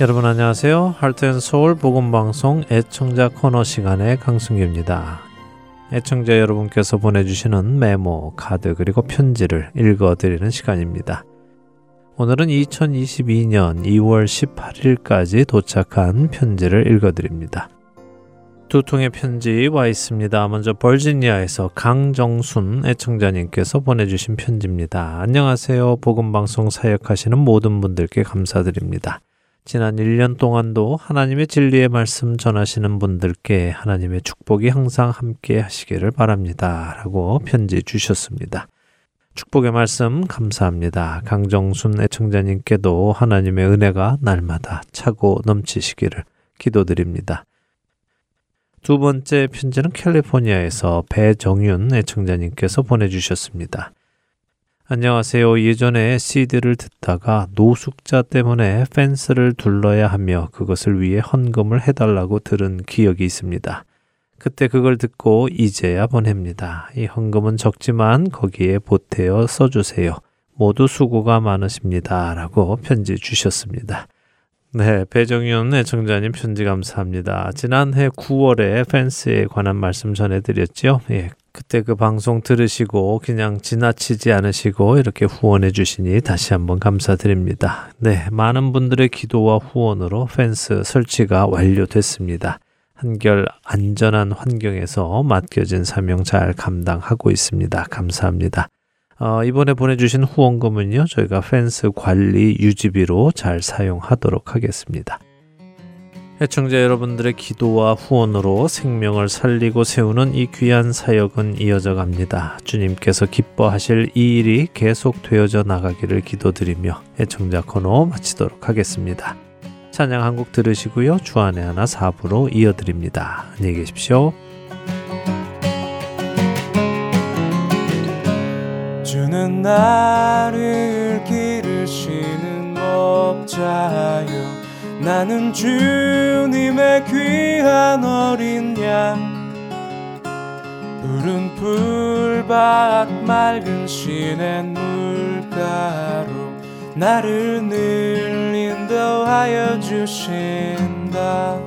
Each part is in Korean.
여러분 안녕하세요. 할텐서울 복음방송 애청자 코너 시간의 강승규입니다. 애청자 여러분께서 보내주시는 메모, 카드 그리고 편지를 읽어드리는 시간입니다. 오늘은 2022년 2월 18일까지 도착한 편지를 읽어드립니다. 두 통의 편지 와 있습니다. 먼저 버지니아에서 강정순 애청자님께서 보내주신 편지입니다. 안녕하세요. 복음방송 사역하시는 모든 분들께 감사드립니다. 지난 1년 동안도 하나님의 진리의 말씀 전하시는 분들께 하나님의 축복이 항상 함께 하시기를 바랍니다. 라고 편지 주셨습니다. 축복의 말씀 감사합니다. 강정순 애청자님께도 하나님의 은혜가 날마다 차고 넘치시기를 기도드립니다. 두 번째 편지는 캘리포니아에서 배정윤 애청자님께서 보내주셨습니다. 안녕하세요. 예전에 CD를 듣다가 노숙자 때문에 펜스를 둘러야 하며 그것을 위해 헌금을 해달라고 들은 기억이 있습니다. 그때 그걸 듣고 이제야 보냅니다. 이 헌금은 적지만 거기에 보태어 써주세요. 모두 수고가 많으십니다. 라고 편지 주셨습니다. 네, 배정윤 애청자님 편지 감사합니다. 지난해 9월에 펜스에 관한 말씀 전해드렸죠. 예, 그때 그 방송 들으시고 그냥 지나치지 않으시고 이렇게 후원해 주시니 다시 한번 감사드립니다. 네, 많은 분들의 기도와 후원으로 펜스 설치가 완료됐습니다. 한결 안전한 환경에서 맡겨진 사명 잘 감당하고 있습니다. 감사합니다. 어, 이번에 보내주신 후원금은요, 저희가 펜스 관리 유지비로 잘 사용하도록 하겠습니다. 애청자 여러분들의 기도와 후원으로 생명을 살리고 세우는 이 귀한 사역은 이어져 갑니다. 주님께서 기뻐하실 이 일이 계속 되어져 나가기를 기도드리며 애청자 코너 마치도록 하겠습니다. 찬양 한 곡 들으시고요. 주안의 하나 사부로 이어드립니다. 안녕히 계십시오. 주는 나를 기르시는 목자요 나는 주님의 귀한 어린 양. 푸른 풀밭 맑은 시냇 물가로 나를 늘 인도하여 주신다.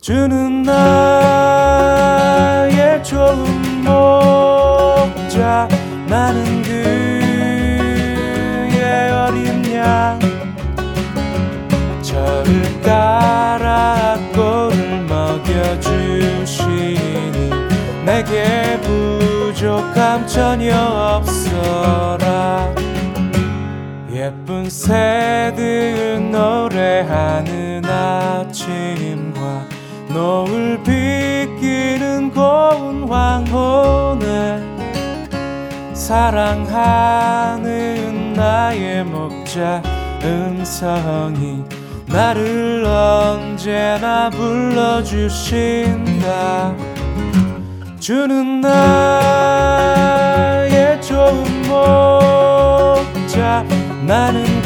주는 나의 좋은 목자 나는 그의 어린 양 따라 꼴을 먹여주시니 내게 부족함 전혀 없어라. 예쁜 새들 노래하는 아침과 노을 비끼는 고운 황혼에 사랑하는 나의 목자 음성이 나를 언제나 불러주신다. 주는 나의 좋은 목자 나는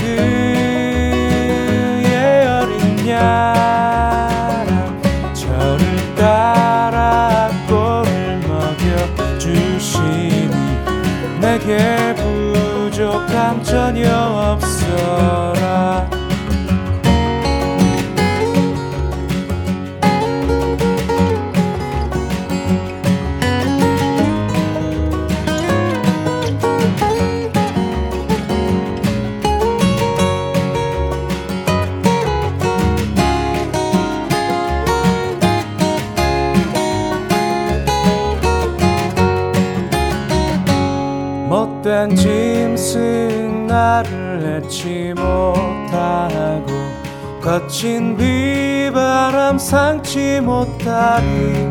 거친 비바람 상치 못하리.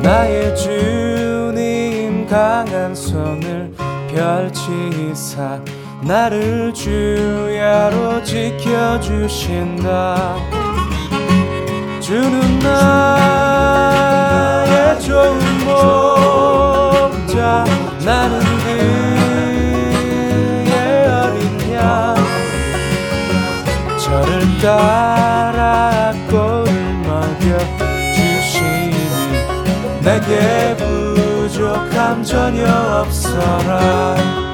나의 주님 강한 손을 펼치사 나를 주야로 지켜주신다. 주는 나의 좋은 목자 나는 따라 꼴을 먹여주시니 내게 부족함 전혀 없어라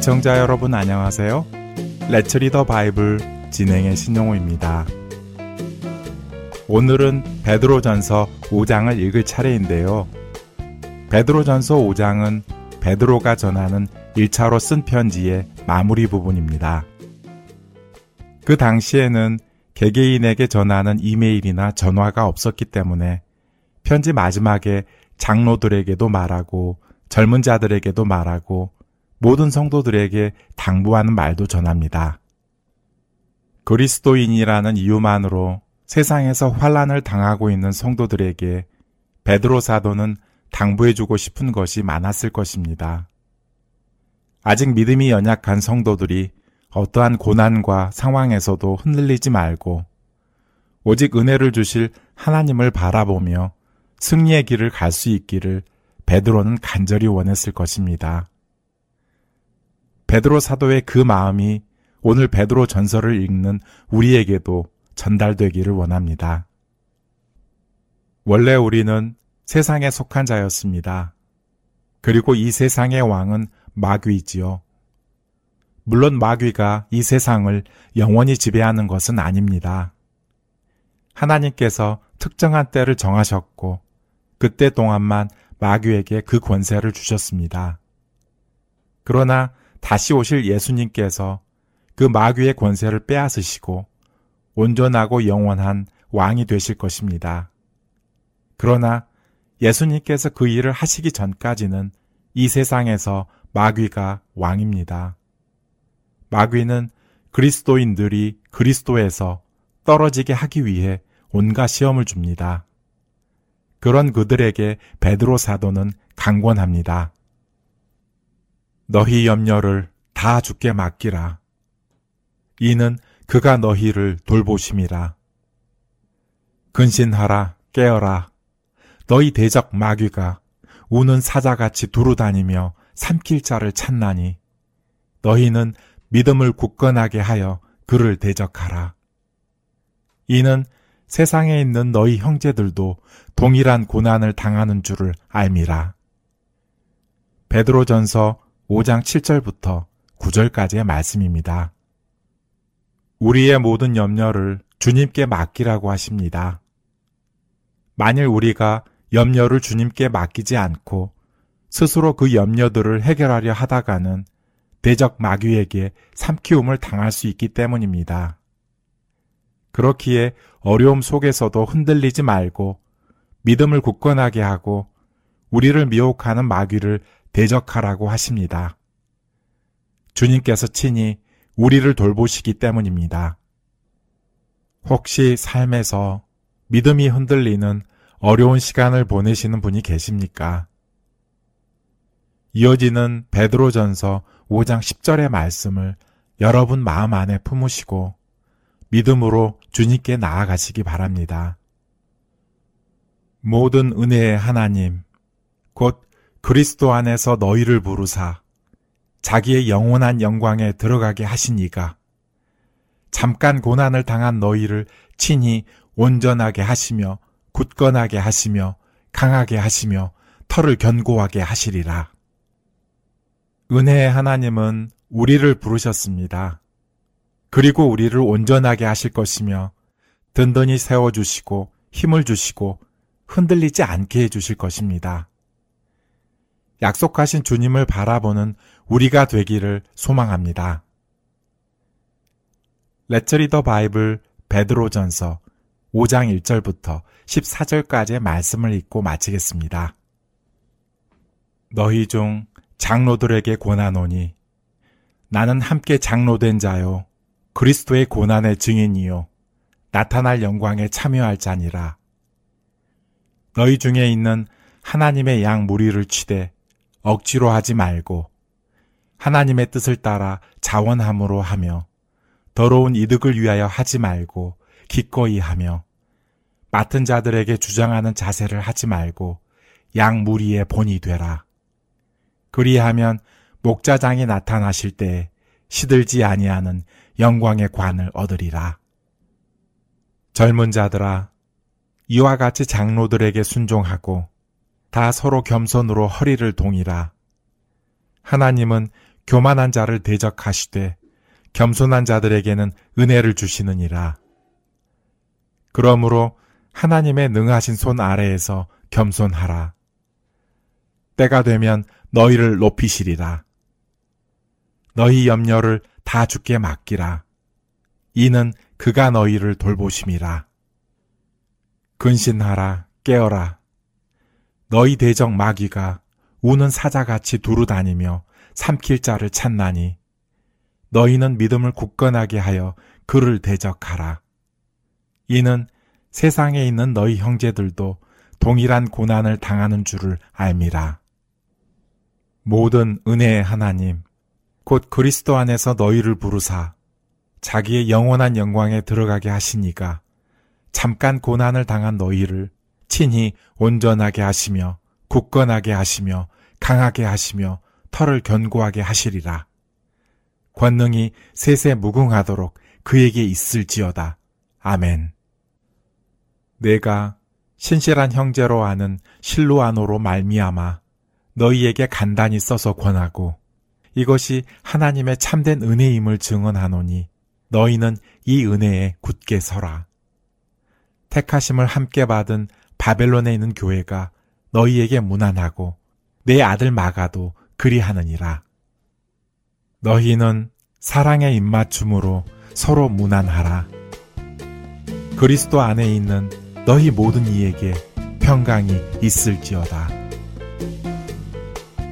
애청자 여러분 안녕하세요. 레츠 리더 바이블 진행의 신용호입니다. 오늘은 베드로전서 5장을 읽을 차례인데요. 베드로전서 5장은 베드로가 전하는 1차로 쓴 편지의 마무리 부분입니다. 그 당시에는 개개인에게 전하는 이메일이나 전화가 없었기 때문에 편지 마지막에 장로들에게도 말하고 젊은 자들에게도 말하고 모든 성도들에게 당부하는 말도 전합니다. 그리스도인이라는 이유만으로 세상에서 환란을 당하고 있는 성도들에게 베드로 사도는 당부해주고 싶은 것이 많았을 것입니다. 아직 믿음이 연약한 성도들이 어떠한 고난과 상황에서도 흔들리지 말고 오직 은혜를 주실 하나님을 바라보며 승리의 길을 갈 수 있기를 베드로는 간절히 원했을 것입니다. 베드로 사도의 그 마음이 오늘 베드로 전설을 읽는 우리에게도 전달되기를 원합니다. 원래 우리는 세상에 속한 자였습니다. 그리고 이 세상의 왕은 마귀이지요. 물론 마귀가 이 세상을 영원히 지배하는 것은 아닙니다. 하나님께서 특정한 때를 정하셨고 그때 동안만 마귀에게 그 권세를 주셨습니다. 그러나 다시 오실 예수님께서 그 마귀의 권세를 빼앗으시고 온전하고 영원한 왕이 되실 것입니다. 그러나 예수님께서 그 일을 하시기 전까지는 이 세상에서 마귀가 왕입니다. 마귀는 그리스도인들이 그리스도에서 떨어지게 하기 위해 온갖 시험을 줍니다. 그런 그들에게 베드로 사도는 강권합니다. 너희 염려를 다 주께 맡기라. 이는 그가 너희를 돌보심이라. 근신하라, 깨어라. 너희 대적 마귀가 우는 사자같이 두루다니며 삼킬 자를 찾나니 너희는 믿음을 굳건하게 하여 그를 대적하라. 이는 세상에 있는 너희 형제들도 동일한 고난을 당하는 줄을 알미라. 베드로전서 5장 7절부터 9절까지의 말씀입니다. 우리의 모든 염려를 주님께 맡기라고 하십니다. 만일 우리가 염려를 주님께 맡기지 않고 스스로 그 염려들을 해결하려 하다가는 대적 마귀에게 삼키움을 당할 수 있기 때문입니다. 그렇기에 어려움 속에서도 흔들리지 말고 믿음을 굳건하게 하고 우리를 미혹하는 마귀를 대적하라고 하십니다. 주님께서 친히 우리를 돌보시기 때문입니다. 혹시 삶에서 믿음이 흔들리는 어려운 시간을 보내시는 분이 계십니까? 이어지는 베드로전서 5장 10절의 말씀을 여러분 마음 안에 품으시고 믿음으로 주님께 나아가시기 바랍니다. 모든 은혜의 하나님, 곧 그리스도 안에서 너희를 부르사 자기의 영원한 영광에 들어가게 하시니가 잠깐 고난을 당한 너희를 친히 온전하게 하시며 굳건하게 하시며 강하게 하시며 털을 견고하게 하시리라. 은혜의 하나님은 우리를 부르셨습니다. 그리고 우리를 온전하게 하실 것이며 든든히 세워주시고 힘을 주시고 흔들리지 않게 해주실 것입니다. 약속하신 주님을 바라보는 우리가 되기를 소망합니다. 레처리더 바이블 베드로전서 5장 1절부터 14절까지의 말씀을 읽고 마치겠습니다. 너희 중 장로들에게 권하노니 나는 함께 장로된 자요 그리스도의 고난의 증인이요 나타날 영광에 참여할 자니라 너희 중에 있는 하나님의 양 무리를 치되 억지로 하지 말고 하나님의 뜻을 따라 자원함으로 하며 더러운 이득을 위하여 하지 말고 기꺼이 하며 맡은 자들에게 주장하는 자세를 하지 말고 양 무리의 본이 되라. 그리하면 목자장이 나타나실 때 시들지 아니하는 영광의 관을 얻으리라. 젊은 자들아, 이와 같이 장로들에게 순종하고 다 서로 겸손으로 허리를 동이라. 하나님은 교만한 자를 대적하시되 겸손한 자들에게는 은혜를 주시느니라. 그러므로 하나님의 능하신 손 아래에서 겸손하라. 때가 되면 너희를 높이시리라. 너희 염려를 다 주께 맡기라. 이는 그가 너희를 돌보심이라. 근신하라, 깨어라. 너희 대적 마귀가 우는 사자같이 두루 다니며 삼킬 자를 찾나니 너희는 믿음을 굳건하게 하여 그를 대적하라. 이는 세상에 있는 너희 형제들도 동일한 고난을 당하는 줄을 알미라. 모든 은혜의 하나님, 곧 그리스도 안에서 너희를 부르사 자기의 영원한 영광에 들어가게 하시니가 잠깐 고난을 당한 너희를 친히 온전하게 하시며 굳건하게 하시며 강하게 하시며 털을 견고하게 하시리라. 권능이 세세 무궁하도록 그에게 있을지어다. 아멘. 내가 신실한 형제로 아는 실로아노로 말미암아 너희에게 간단히 써서 권하고 이것이 하나님의 참된 은혜임을 증언하노니 너희는 이 은혜에 굳게 서라. 택하심을 함께 받은 바벨론에 있는 교회가 너희에게 무난하고 내 아들 마가도 그리하느니라. 너희는 사랑의 입맞춤으로 서로 무난하라. 그리스도 안에 있는 너희 모든 이에게 평강이 있을지어다.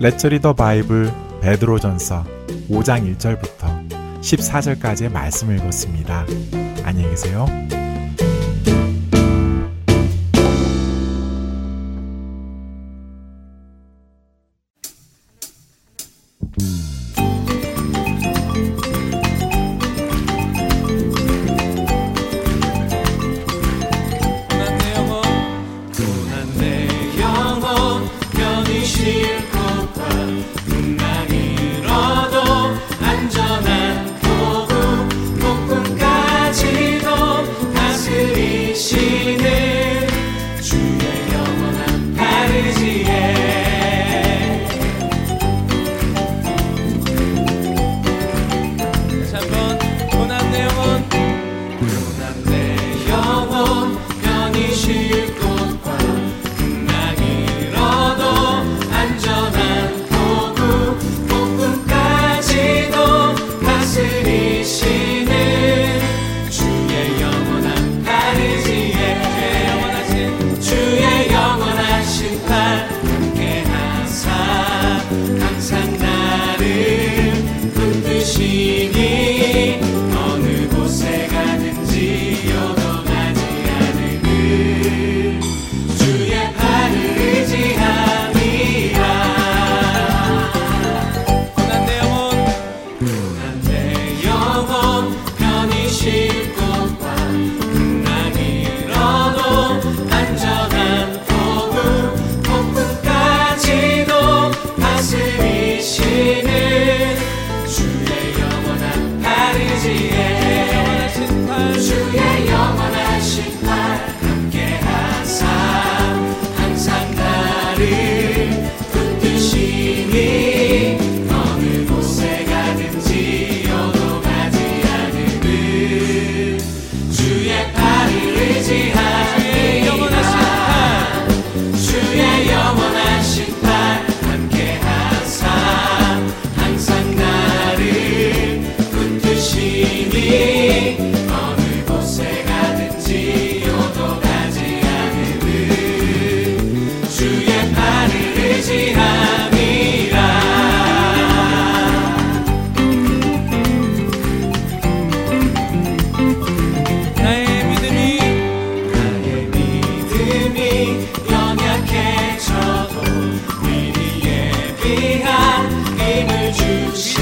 레처리 더 바이블 베드로전서 5장 1절부터 14절까지의 말씀을 읽었습니다. 안녕히 계세요.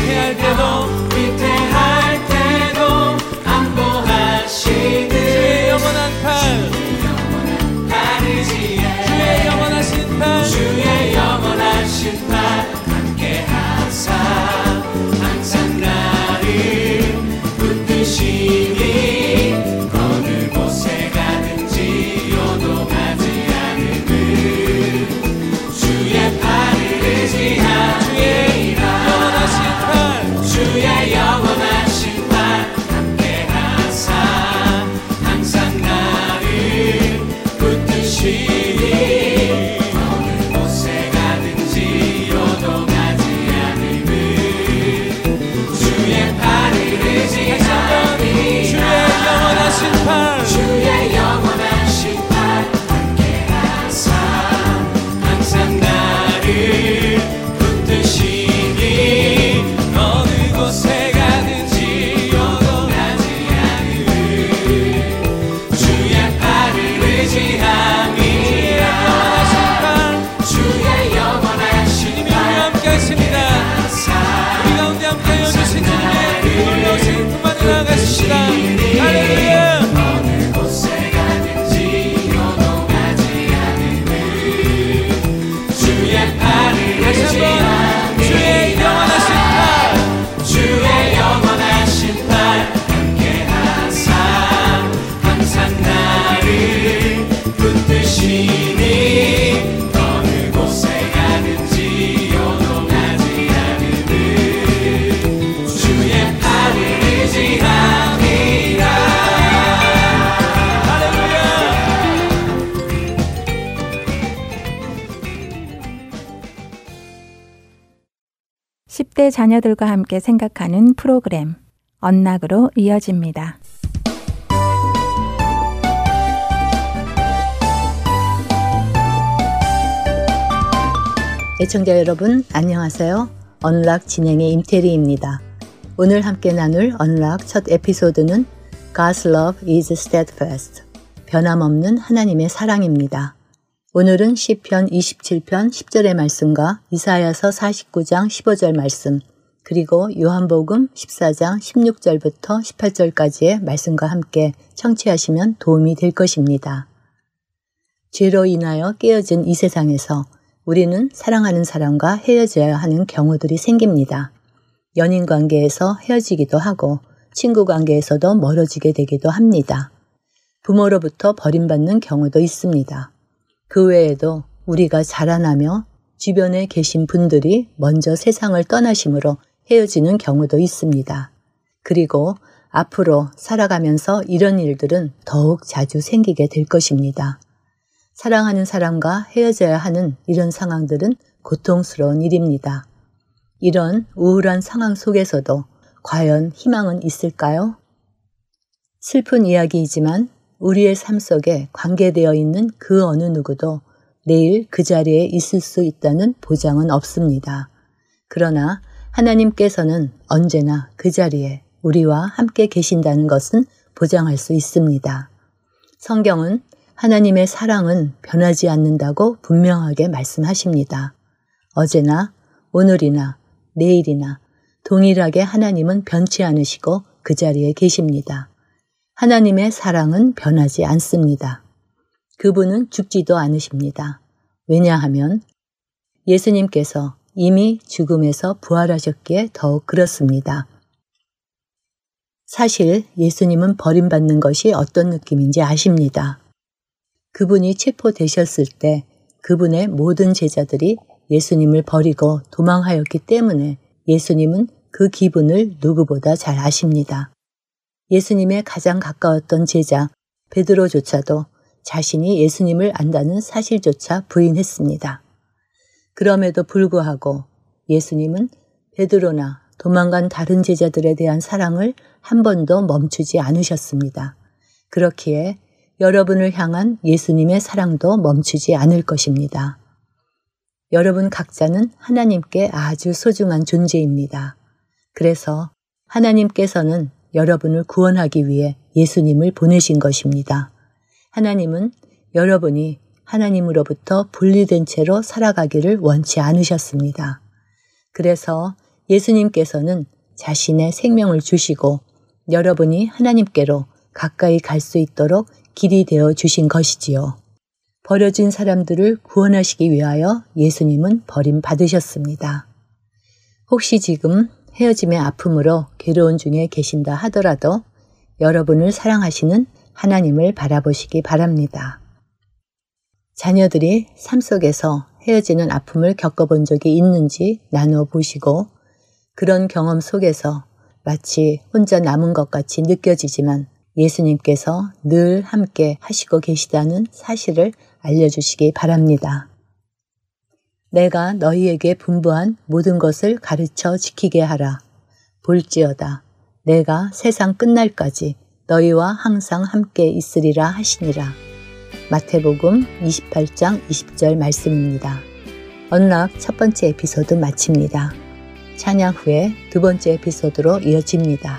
Herr Gedon, bitte Herr 10대 자녀들과 함께 생각하는 프로그램 언락으로 이어집니다. 애청자 여러분 안녕하세요. 언락 진행의 임태리입니다. 오늘 함께 나눌 언락 첫 에피소드는 God's love is steadfast. 변함없는 하나님의 사랑입니다. 오늘은 시편 27편 10절의 말씀과 이사야서 49장 15절 말씀, 그리고 요한복음 14장 16절부터 18절까지의 말씀과 함께 청취하시면 도움이 될 것입니다. 죄로 인하여 깨어진 이 세상에서 우리는 사랑하는 사람과 헤어져야 하는 경우들이 생깁니다. 연인 관계에서 헤어지기도 하고 친구 관계에서도 멀어지게 되기도 합니다. 부모로부터 버림받는 경우도 있습니다. 그 외에도 우리가 자라나며 주변에 계신 분들이 먼저 세상을 떠나심으로 헤어지는 경우도 있습니다. 그리고 앞으로 살아가면서 이런 일들은 더욱 자주 생기게 될 것입니다. 사랑하는 사람과 헤어져야 하는 이런 상황들은 고통스러운 일입니다. 이런 우울한 상황 속에서도 과연 희망은 있을까요? 슬픈 이야기이지만 우리의 삶 속에 관계되어 있는 그 어느 누구도 내일 그 자리에 있을 수 있다는 보장은 없습니다. 그러나 하나님께서는 언제나 그 자리에 우리와 함께 계신다는 것은 보장할 수 있습니다. 성경은 하나님의 사랑은 변하지 않는다고 분명하게 말씀하십니다. 어제나 오늘이나 내일이나 동일하게 하나님은 변치 않으시고 그 자리에 계십니다. 하나님의 사랑은 변하지 않습니다. 그분은 죽지도 않으십니다. 왜냐하면 예수님께서 이미 죽음에서 부활하셨기에 더욱 그렇습니다. 사실 예수님은 버림받는 것이 어떤 느낌인지 아십니다. 그분이 체포되셨을 때 그분의 모든 제자들이 예수님을 버리고 도망하였기 때문에 예수님은 그 기분을 누구보다 잘 아십니다. 예수님의 가장 가까웠던 제자 베드로조차도 자신이 예수님을 안다는 사실조차 부인했습니다. 그럼에도 불구하고 예수님은 베드로나 도망간 다른 제자들에 대한 사랑을 한 번도 멈추지 않으셨습니다. 그렇기에 여러분을 향한 예수님의 사랑도 멈추지 않을 것입니다. 여러분 각자는 하나님께 아주 소중한 존재입니다. 그래서 하나님께서는 여러분을 구원하기 위해 예수님을 보내신 것입니다. 하나님은 여러분이 하나님으로부터 분리된 채로 살아가기를 원치 않으셨습니다. 그래서 예수님께서는 자신의 생명을 주시고 여러분이 하나님께로 가까이 갈 수 있도록 길이 되어 주신 것이지요. 버려진 사람들을 구원하시기 위하여 예수님은 버림받으셨습니다. 혹시 지금 헤어짐의 아픔으로 괴로운 중에 계신다 하더라도 여러분을 사랑하시는 하나님을 바라보시기 바랍니다. 자녀들이 삶 속에서 헤어지는 아픔을 겪어본 적이 있는지 나누어 보시고 그런 경험 속에서 마치 혼자 남은 것 같이 느껴지지만 예수님께서 늘 함께 하시고 계시다는 사실을 알려주시기 바랍니다. 내가 너희에게 분부한 모든 것을 가르쳐 지키게 하라. 볼지어다. 내가 세상 끝날까지 너희와 항상 함께 있으리라 하시니라. 마태복음 28장 20절 말씀입니다. 언락 첫 번째 에피소드 마칩니다. 찬양 후에 두 번째 에피소드로 이어집니다.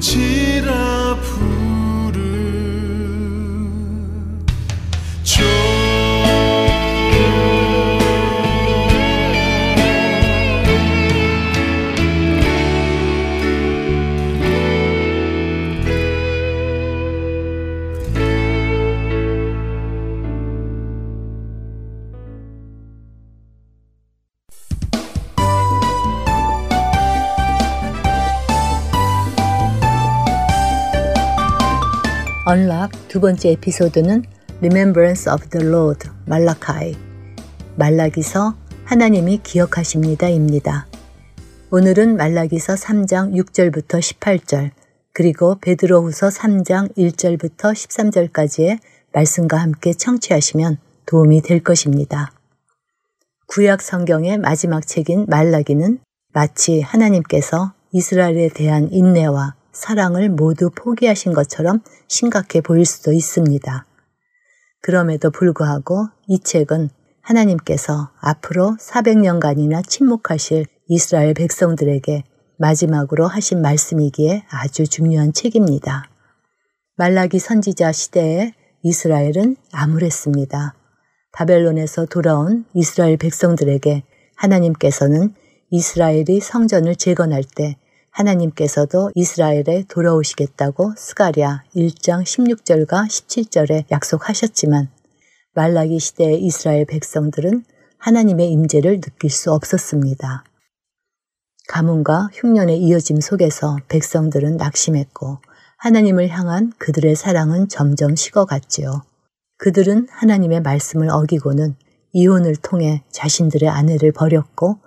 지라 언락 두 번째 에피소드는 Remembrance of the Lord 말라카이 말라기서 하나님이 기억하십니다입니다. 오늘은 말라기서 3장 6절부터 18절 그리고 베드로후서 3장 1절부터 13절까지의 말씀과 함께 청취하시면 도움이 될 것입니다. 구약 성경의 마지막 책인 말라기는 마치 하나님께서 이스라엘에 대한 인내와 사랑을 모두 포기하신 것처럼 심각해 보일 수도 있습니다. 그럼에도 불구하고 이 책은 하나님께서 앞으로 400년간이나 침묵하실 이스라엘 백성들에게 마지막으로 하신 말씀이기에 아주 중요한 책입니다. 말라기 선지자 시대에 이스라엘은 암울했습니다. 바벨론에서 돌아온 이스라엘 백성들에게 하나님께서는 이스라엘이 성전을 재건할 때 하나님께서도 이스라엘에 돌아오시겠다고 스가랴 1장 16절과 17절에 약속하셨지만 말라기 시대의 이스라엘 백성들은 하나님의 임재를 느낄 수 없었습니다. 가뭄과 흉년의 이어짐 속에서 백성들은 낙심했고 하나님을 향한 그들의 사랑은 점점 식어갔지요. 그들은 하나님의 말씀을 어기고는 이혼을 통해 자신들의 아내를 버렸고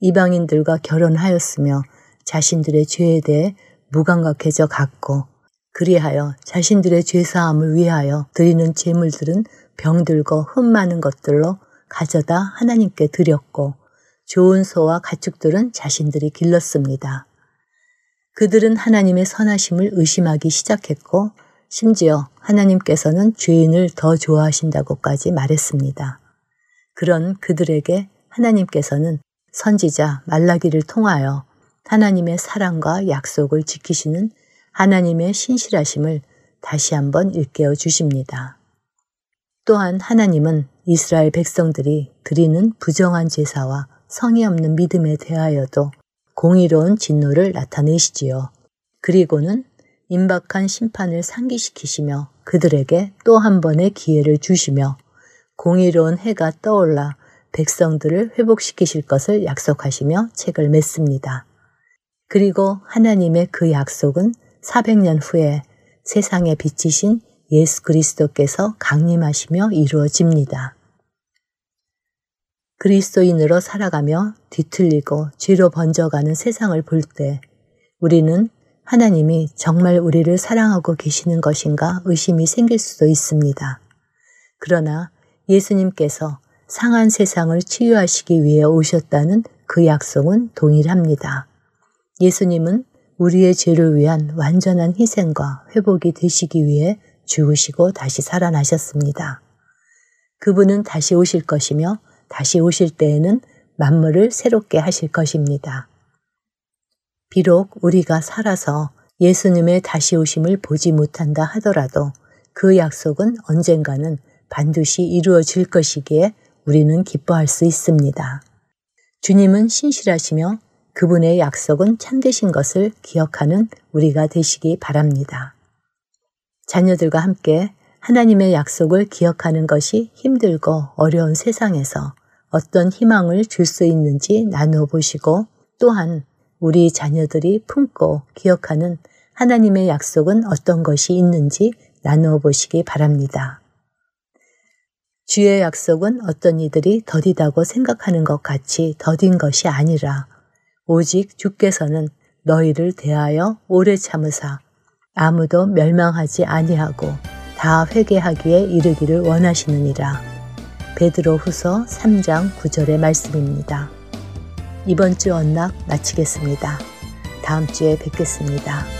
이방인들과 결혼하였으며 자신들의 죄에 대해 무감각해져 갔고 그리하여 자신들의 죄사함을 위하여 드리는 제물들은 병들고 흠 많은 것들로 가져다 하나님께 드렸고 좋은 소와 가축들은 자신들이 길렀습니다. 그들은 하나님의 선하심을 의심하기 시작했고 심지어 하나님께서는 죄인을 더 좋아하신다고까지 말했습니다. 그런 그들에게 하나님께서는 선지자 말라기를 통하여 하나님의 사랑과 약속을 지키시는 하나님의 신실하심을 다시 한번 일깨워 주십니다. 또한 하나님은 이스라엘 백성들이 드리는 부정한 제사와 성의 없는 믿음에 대하여도 공의로운 진노를 나타내시지요. 그리고는 임박한 심판을 상기시키시며 그들에게 또 한 번의 기회를 주시며 공의로운 해가 떠올라 백성들을 회복시키실 것을 약속하시며 책을 맺습니다. 그리고 하나님의 그 약속은 400년 후에 세상에 비치신 예수 그리스도께서 강림하시며 이루어집니다. 그리스도인으로 살아가며 뒤틀리고 죄로 번져가는 세상을 볼 때 우리는 하나님이 정말 우리를 사랑하고 계시는 것인가 의심이 생길 수도 있습니다. 그러나 예수님께서 상한 세상을 치유하시기 위해 오셨다는 그 약속은 동일합니다. 예수님은 우리의 죄를 위한 완전한 희생과 회복이 되시기 위해 죽으시고 다시 살아나셨습니다. 그분은 다시 오실 것이며 다시 오실 때에는 만물을 새롭게 하실 것입니다. 비록 우리가 살아서 예수님의 다시 오심을 보지 못한다 하더라도 그 약속은 언젠가는 반드시 이루어질 것이기에 우리는 기뻐할 수 있습니다. 주님은 신실하시며 그분의 약속은 참되신 것을 기억하는 우리가 되시기 바랍니다. 자녀들과 함께 하나님의 약속을 기억하는 것이 힘들고 어려운 세상에서 어떤 희망을 줄 수 있는지 나누어 보시고 또한 우리 자녀들이 품고 기억하는 하나님의 약속은 어떤 것이 있는지 나누어 보시기 바랍니다. 주의 약속은 어떤 이들이 더디다고 생각하는 것 같이 더딘 것이 아니라 오직 주께서는 너희를 대하여 오래 참으사 아무도 멸망하지 아니하고 다 회개하기에 이르기를 원하시느니라. 베드로 후서 3장 9절의 말씀입니다. 이번 주 언락 마치겠습니다. 다음 주에 뵙겠습니다.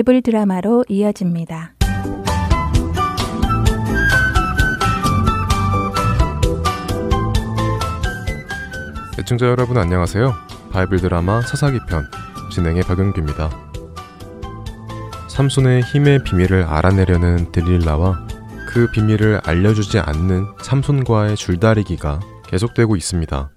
바이블 드라마로 이어집니다. 애청자 여러분 안녕하세요. 바이블 드라마 사사기 편 진행의 박영규입니다. 삼손의 힘의 비밀을 알아내려는 들릴라와 그 비밀을 알려주지 않는 삼손과의 줄다리기가 계속되고 있습니다.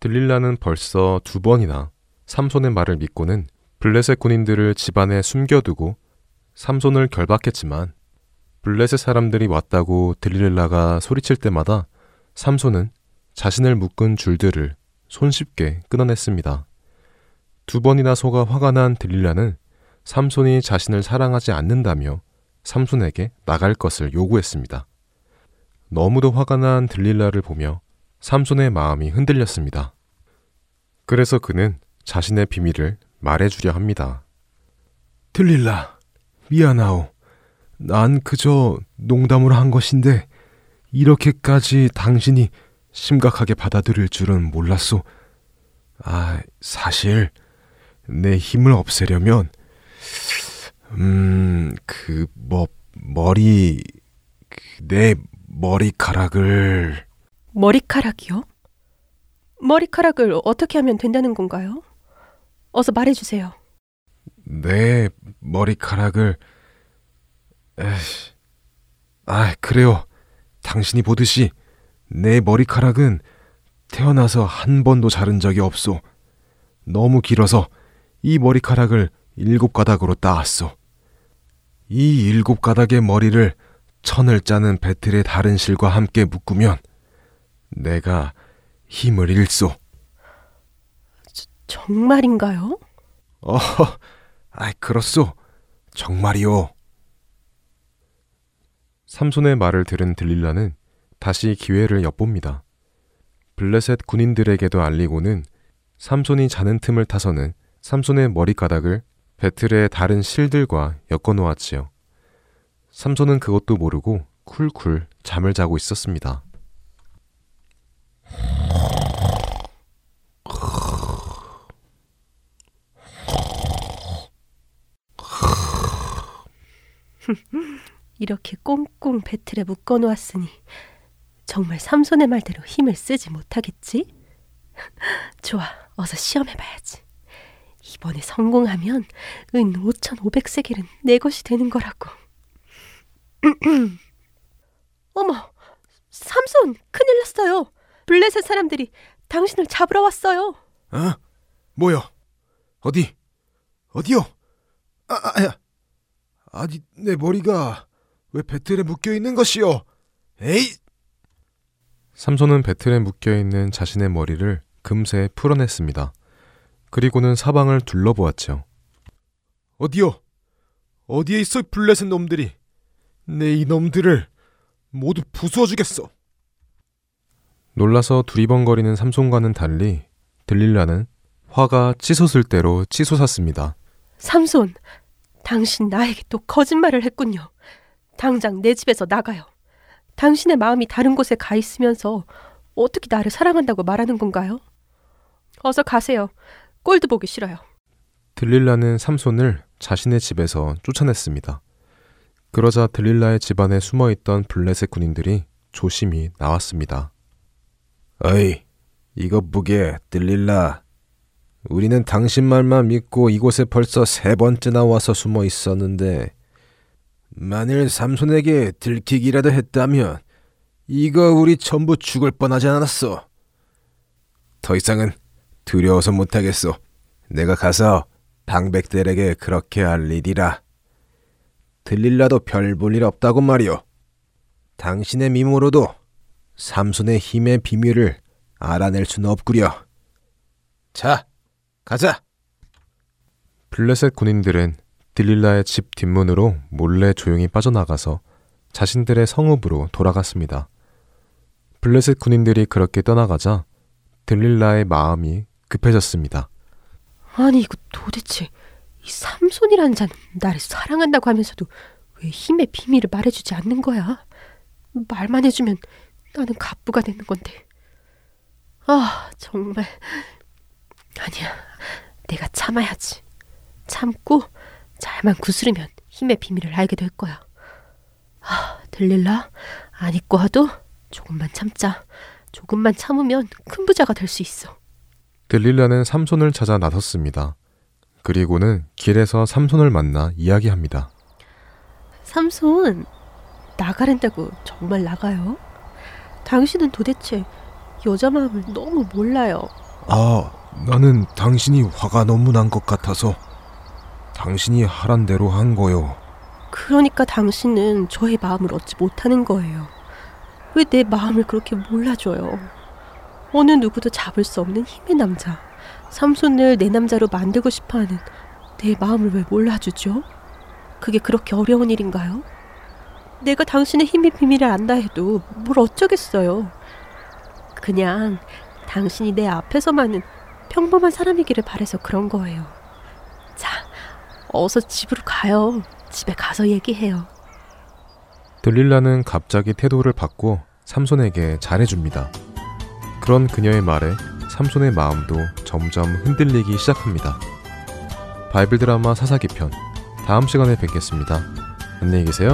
들릴라는 벌써 두 번이나 삼손의 말을 믿고는 블레셋 군인들을 집안에 숨겨두고 삼손을 결박했지만 블레셋 사람들이 왔다고 들릴라가 소리칠 때마다 삼손은 자신을 묶은 줄들을 손쉽게 끊어냈습니다. 두 번이나 속아 화가 난 들릴라는 삼손이 자신을 사랑하지 않는다며 삼손에게 나갈 것을 요구했습니다. 너무도 화가 난 들릴라를 보며 삼손의 마음이 흔들렸습니다. 그래서 그는 자신의 비밀을 말해주려 합니다. 들릴라, 미안하오. 난 그저 농담으로 한 것인데 이렇게까지 당신이 심각하게 받아들일 줄은 몰랐소. 아, 사실 내 힘을 없애려면 음, 그 뭐 머리 내 머리카락을 머리카락이요? 머리카락을 어떻게 하면 된다는 건가요? 어서 말해주세요. 내 머리카락을 에이씨. 아, 그래요. 당신이 보듯이 내 머리카락은 태어나서 한 번도 자른 적이 없소. 너무 길어서 이 머리카락을 일곱 가닥으로 따았소. 이 일곱 가닥의 머리를 천을 짜는 배틀의 다른 실과 함께 묶으면 내가 힘을 잃소. 정말인가요? 어, 아이, 그렇소. 정말이요. 삼손의 말을 들은 들릴라는 다시 기회를 엿봅니다. 블레셋 군인들에게도 알리고는 삼손이 자는 틈을 타서는 삼손의 머리가닥을 배틀의 다른 실들과 엮어 놓았지요. 삼손은 그것도 모르고 쿨쿨 잠을 자고 있었습니다. 이렇게 꽁꽁 배틀에 묶어 놓았으니 정말 삼손의 말대로 힘을 쓰지 못하겠지? 좋아, 어서 시험해 봐야지. 이번에 성공하면 은 5,500세겔은 내 것이 되는 거라고. 어머, 삼손, 큰일 났어요. 블레셋 사람들이 당신을 잡으러 왔어요. 어? 뭐요? 어디? 어디요? 아, 아 야. 아니, 내 머리가 왜 배틀에 묶여 있는 것이요? 에이! 삼손은 배틀에 묶여 있는 자신의 머리를 금세 풀어냈습니다. 그리고는 사방을 둘러보았죠. 어디요? 어디에 있어 블레셋 놈들이? 내 이놈들을 모두 부수어 주겠어. 놀라서 두리번거리는 삼손과는 달리 들릴라는 화가 치솟을 대로 치솟았습니다. 삼손, 당신 나에게 또 거짓말을 했군요. 당장 내 집에서 나가요. 당신의 마음이 다른 곳에 가 있으면서 어떻게 나를 사랑한다고 말하는 건가요? 어서 가세요. 꼴도 보기 싫어요. 들릴라는 삼손을 자신의 집에서 쫓아냈습니다. 그러자 들릴라의 집안에 숨어 있던 블레셋 군인들이 조심히 나왔습니다. 어이, 이것 보게, 들릴라. 우리는 당신 말만 믿고 이곳에 벌써 세 번째나 와서 숨어 있었는데, 만일 삼손에게 들키기라도 했다면, 이거 우리 전부 죽을 뻔하지 않았어. 더 이상은 두려워서 못하겠어. 내가 가서 방백들에게 그렇게 알리리라. 들릴라도 별 볼 일 없다고 말이오. 당신의 미모로도 삼손의 힘의 비밀을 알아낼 수는 없구려. 자, 가자. 블레셋 군인들은 딜릴라의 집 뒷문으로 몰래 조용히 빠져나가서 자신들의 성읍으로 돌아갔습니다. 블레셋 군인들이 그렇게 떠나가자 딜릴라의 마음이 급해졌습니다. 아니 이거 도대체 이 삼손이라는 자는 나를 사랑한다고 하면서도 왜 힘의 비밀을 말해주지 않는 거야? 말만 해주면 나는 갑부가 되는 건데. 아 정말 아니야 내가 참아야지. 참고 잘만 구스르면 힘의 비밀을 알게 될 거야. 아 들릴라 안 입고 와도 조금만 참자. 조금만 참으면 큰 부자가 될 수 있어. 들릴라는 삼손을 찾아 나섰습니다. 그리고는 길에서 삼손을 만나 이야기합니다. 삼손 나가랜다고 정말 나가요? 당신은 도대체 여자 마음을 너무 몰라요. 아, 나는 당신이 화가 너무 난 것 같아서 당신이 하란 대로 한 거요. 그러니까 당신은 저의 마음을 얻지 못하는 거예요. 왜 내 마음을 그렇게 몰라줘요? 어느 누구도 잡을 수 없는 힘의 남자. 삼손을 내 남자로 만들고 싶어 하는 내 마음을 왜 몰라주죠? 그게 그렇게 어려운 일인가요? 내가 당신의 힘의 비밀을 안다 해도 뭘 어쩌겠어요. 그냥 당신이 내 앞에서만은 평범한 사람이기를 바래서 그런 거예요. 자, 어서 집으로 가요. 집에 가서 얘기해요. 들릴라는 갑자기 태도를 바꿔 삼손에게 잘해줍니다. 그런 그녀의 말에 삼손의 마음도 점점 흔들리기 시작합니다. 바이블 드라마 사사기 편 다음 시간에 뵙겠습니다. 안녕히 계세요.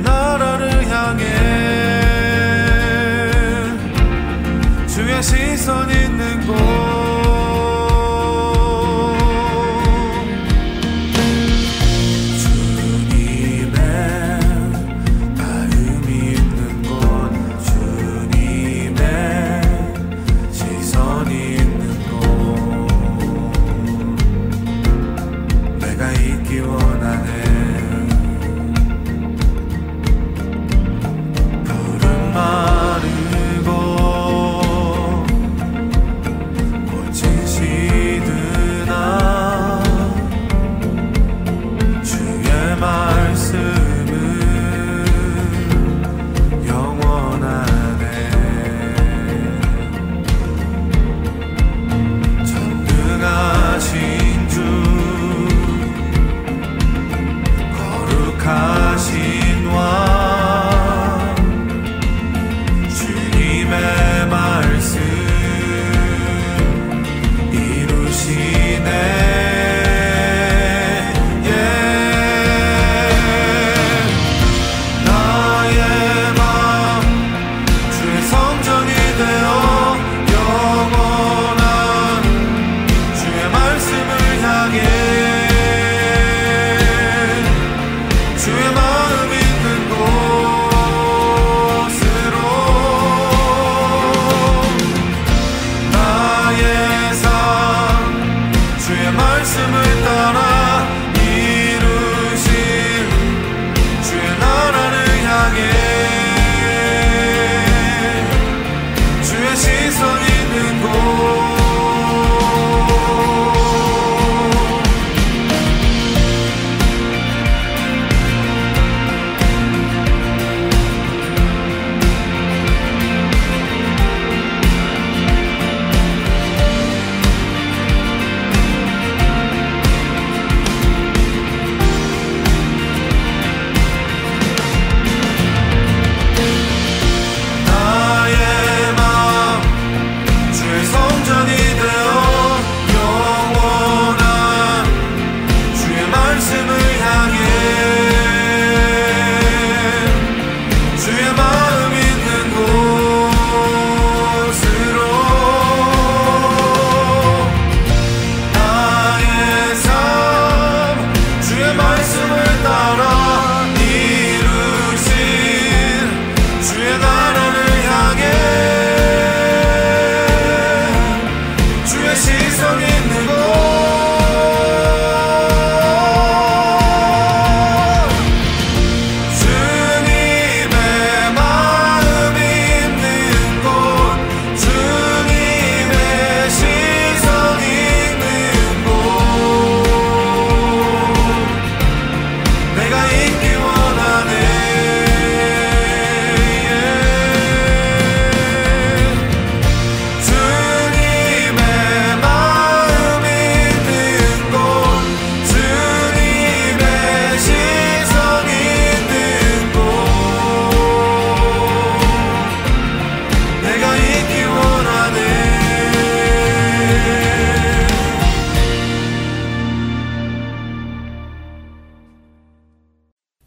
나라를 향해 주의 시선 있는 곳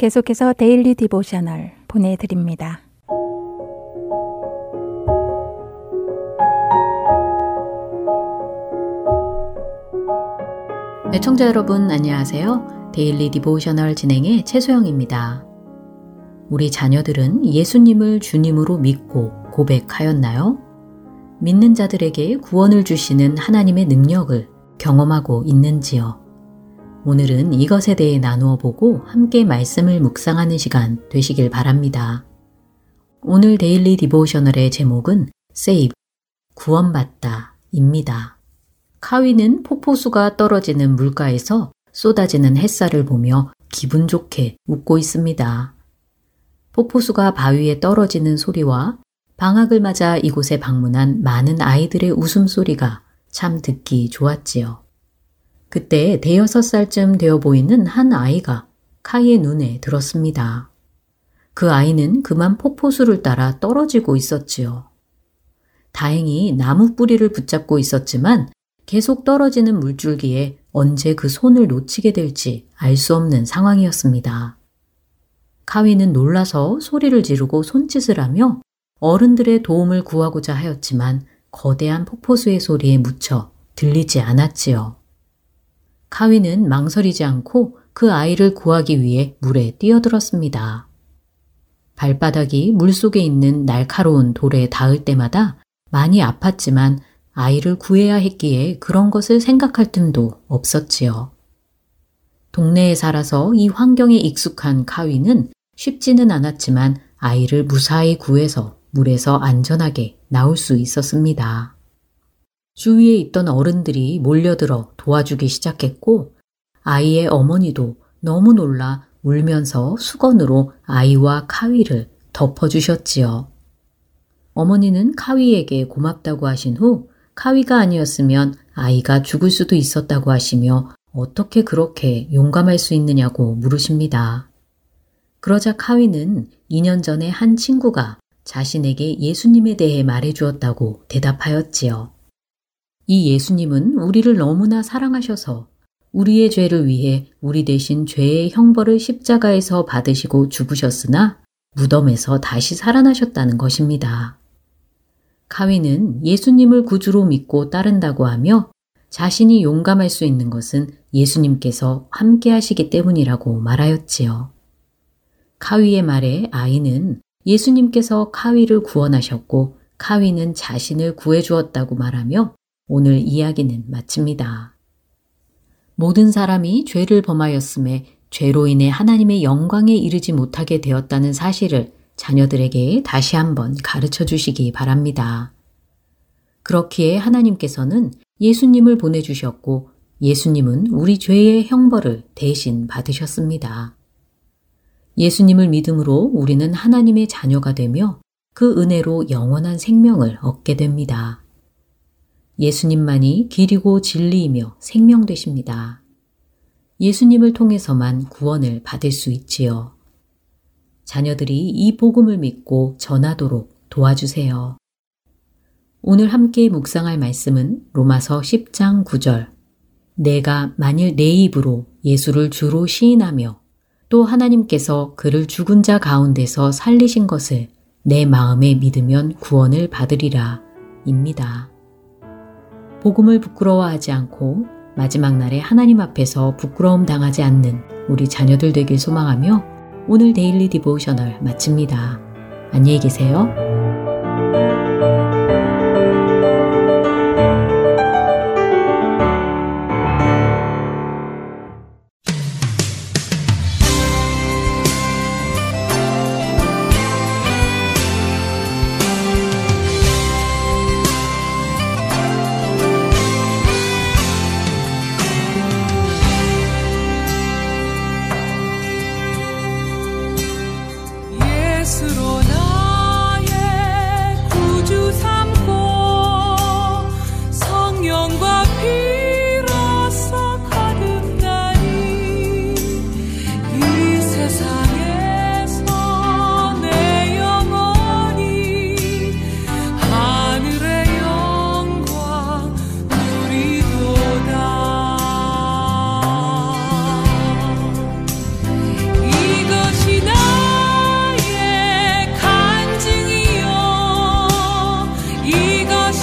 계속해서 Daily Devotional 보내드립니다. 애청자 여러분 안녕하세요. Daily Devotional 진행의 최소영입니다. 우리 자녀들은 예수님을 주님으로 믿고 고백하였나요? 믿는 자들에게 구원을 주시는 하나님의 능력을 경험하고 있는지요? 오늘은 이것에 대해 나누어 보고 함께 말씀을 묵상하는 시간 되시길 바랍니다. 오늘 데일리 디보셔널의 제목은 Save, 구원받다 입니다. 카위는 폭포수가 떨어지는 물가에서 쏟아지는 햇살을 보며 기분 좋게 웃고 있습니다. 폭포수가 바위에 떨어지는 소리와 방학을 맞아 이곳에 방문한 많은 아이들의 웃음소리가 참 듣기 좋았지요. 그때 대여섯 살쯤 되어 보이는 한 아이가 카이의 눈에 들었습니다. 그 아이는 그만 폭포수를 따라 떨어지고 있었지요. 다행히 나무 뿌리를 붙잡고 있었지만 계속 떨어지는 물줄기에 언제 그 손을 놓치게 될지 알 수 없는 상황이었습니다. 카위는 놀라서 소리를 지르고 손짓을 하며 어른들의 도움을 구하고자 하였지만 거대한 폭포수의 소리에 묻혀 들리지 않았지요. 카위는 망설이지 않고 그 아이를 구하기 위해 물에 뛰어들었습니다. 발바닥이 물속에 있는 날카로운 돌에 닿을 때마다 많이 아팠지만 아이를 구해야 했기에 그런 것을 생각할 틈도 없었지요. 동네에 살아서 이 환경에 익숙한 카위는 쉽지는 않았지만 아이를 무사히 구해서 물에서 안전하게 나올 수 있었습니다. 주위에 있던 어른들이 몰려들어 도와주기 시작했고 아이의 어머니도 너무 놀라 울면서 수건으로 아이와 카위를 덮어주셨지요. 어머니는 카위에게 고맙다고 하신 후 카위가 아니었으면 아이가 죽을 수도 있었다고 하시며 어떻게 그렇게 용감할 수 있느냐고 물으십니다. 그러자 카위는 2년 전에 한 친구가 자신에게 예수님에 대해 말해 주었다고 대답하였지요. 이 예수님은 우리를 너무나 사랑하셔서 우리의 죄를 위해 우리 대신 죄의 형벌을 십자가에서 받으시고 죽으셨으나 무덤에서 다시 살아나셨다는 것입니다. 카위는 예수님을 구주로 믿고 따른다고 하며 자신이 용감할 수 있는 것은 예수님께서 함께 하시기 때문이라고 말하였지요. 카위의 말에 아이는 예수님께서 카위를 구원하셨고 카위는 자신을 구해주었다고 말하며 오늘 이야기는 마칩니다. 모든 사람이 죄를 범하였음에 죄로 인해 하나님의 영광에 이르지 못하게 되었다는 사실을 자녀들에게 다시 한번 가르쳐 주시기 바랍니다. 그렇기에 하나님께서는 예수님을 보내주셨고 예수님은 우리 죄의 형벌을 대신 받으셨습니다. 예수님을 믿음으로 우리는 하나님의 자녀가 되며 그 은혜로 영원한 생명을 얻게 됩니다. 예수님만이 길이고 진리이며 생명 되십니다. 예수님을 통해서만 구원을 받을 수 있지요. 자녀들이 이 복음을 믿고 전하도록 도와주세요. 오늘 함께 묵상할 말씀은 로마서 10장 9절. 내가 만일 내 입으로 예수를 주로 시인하며 또 하나님께서 그를 죽은 자 가운데서 살리신 것을 내 마음에 믿으면 구원을 받으리라. 입니다. 복음을 부끄러워하지 않고 마지막 날에 하나님 앞에서 부끄러움 당하지 않는 우리 자녀들 되길 소망하며 오늘 Daily Devotional 마칩니다. 안녕히 계세요.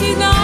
이것